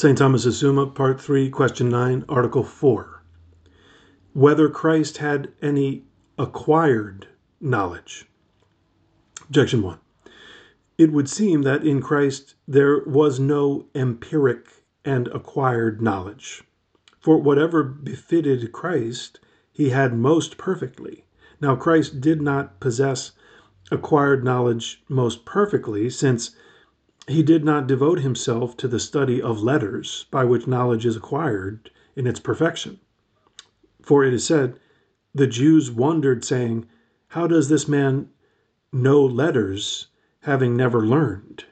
St. Thomas's Summa, Part 3, Question 9, Article 4. Whether Christ had any acquired knowledge. Objection 1. It would seem that in Christ there was no empiric and acquired knowledge. For whatever befitted Christ, he had most perfectly. Now, Christ did not possess acquired knowledge most perfectly, since he did not devote himself to the study of letters by which knowledge is acquired in its perfection. For it is said, The Jews wondered, saying, How does this man know letters, having never learned?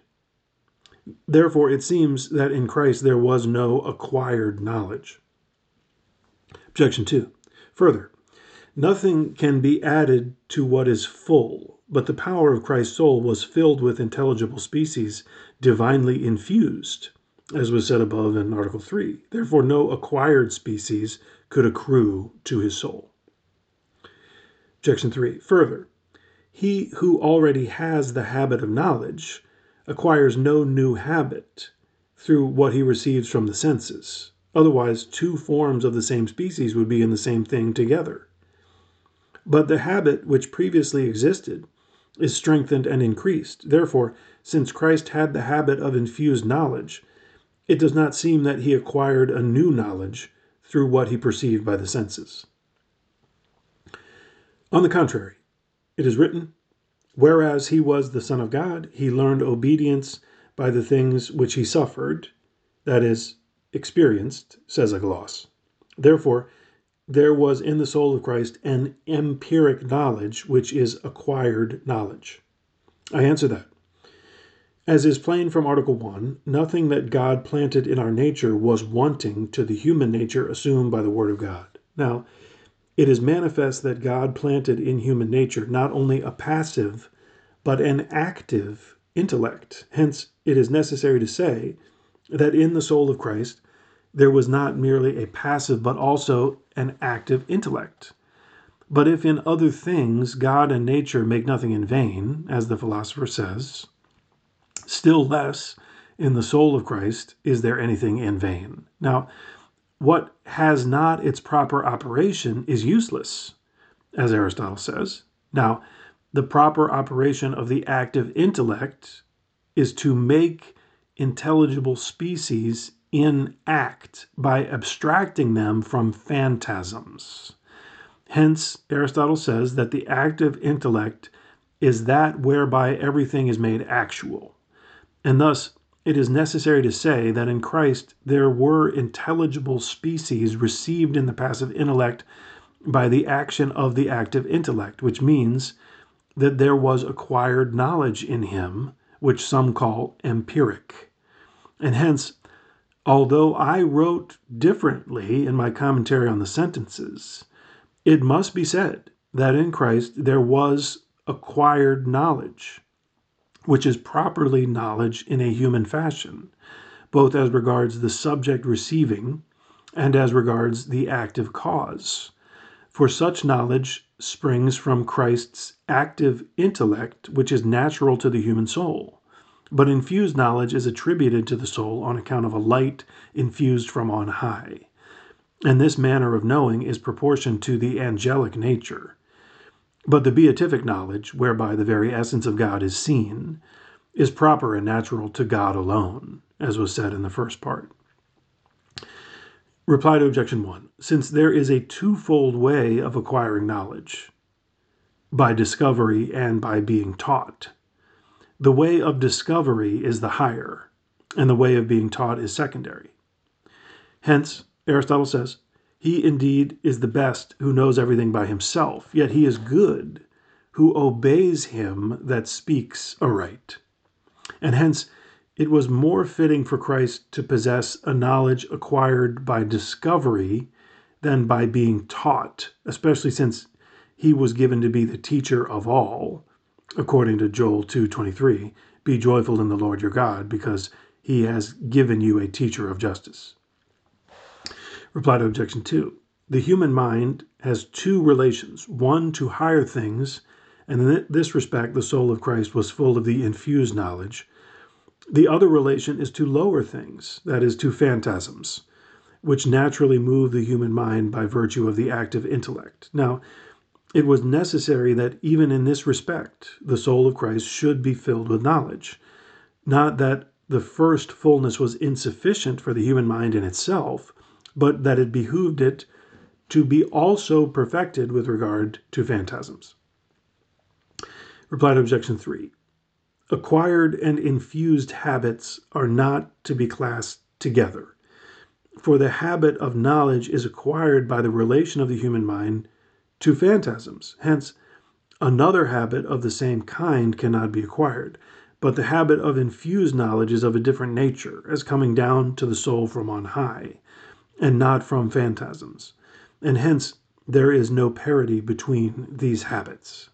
Therefore, it seems that in Christ there was no acquired knowledge. Objection 2. Further, nothing can be added to what is full, but the power of Christ's soul was filled with intelligible species divinely infused, as was said above in Article 3. Therefore, no acquired species could accrue to his soul. Objection 3. Further, he who already has the habit of knowledge acquires no new habit through what he receives from the senses. Otherwise, two forms of the same species would be in the same thing together. But the habit which previously existed is strengthened and increased. Therefore, since Christ had the habit of infused knowledge, it does not seem that he acquired a new knowledge through what he perceived by the senses. On the contrary, it is written, Whereas he was the Son of God, he learned obedience by the things which he suffered, that is, experienced, says a gloss. Therefore, there was in the soul of Christ an empiric knowledge which is acquired knowledge. I answer that. As is plain from Article 1, nothing that God planted in our nature was wanting to the human nature assumed by the Word of God. Now, it is manifest that God planted in human nature not only a passive, but an active intellect. Hence, it is necessary to say that in the soul of Christ, there was not merely a passive, but also an active intellect. But if in other things God and nature make nothing in vain, as the philosopher says, still less in the soul of Christ is there anything in vain. Now, what has not its proper operation is useless, as Aristotle says. Now, the proper operation of the active intellect is to make intelligible species in act by abstracting them from phantasms. Hence, Aristotle says that the active intellect is that whereby everything is made actual. And thus, it is necessary to say that in Christ there were intelligible species received in the passive intellect by the action of the active intellect, which means that there was acquired knowledge in him, which some call empiric. And hence, Although I wrote differently in my commentary on the sentences, it must be said that in Christ there was acquired knowledge, which is properly knowledge in a human fashion, both as regards the subject receiving and as regards the active cause. For such knowledge springs from Christ's active intellect, which is natural to the human soul. But infused knowledge is attributed to the soul on account of a light infused from on high. And this manner of knowing is proportioned to the angelic nature. But the beatific knowledge, whereby the very essence of God is seen, is proper and natural to God alone, as was said in the first part. Reply to Objection 1. Since there is a twofold way of acquiring knowledge, by discovery and by being taught, the way of discovery is the higher, and the way of being taught is secondary. Hence, Aristotle says, He indeed is the best who knows everything by himself, yet he is good who obeys him that speaks aright. And hence, it was more fitting for Christ to possess a knowledge acquired by discovery than by being taught, especially since he was given to be the teacher of all, according to Joel 2:23, be joyful in the Lord your God because he has given you a teacher of justice. Reply to objection 2. The human mind has two relations, one to higher things, and in this respect the soul of Christ was full of the infused knowledge, The other relation is to lower things, that is, to phantasms, which naturally move the human mind by virtue of the active intellect. Now, it was necessary that even in this respect the soul of Christ should be filled with knowledge. Not that the first fullness was insufficient for the human mind in itself, but that it behooved it to be also perfected with regard to phantasms. Reply to objection 3. Acquired and infused habits are not to be classed together, for the habit of knowledge is acquired by the relation of the human mind to phantasms. Hence, another habit of the same kind cannot be acquired. But the habit of infused knowledge is of a different nature, as coming down to the soul from on high, and not from phantasms. And hence, there is no parity between these habits.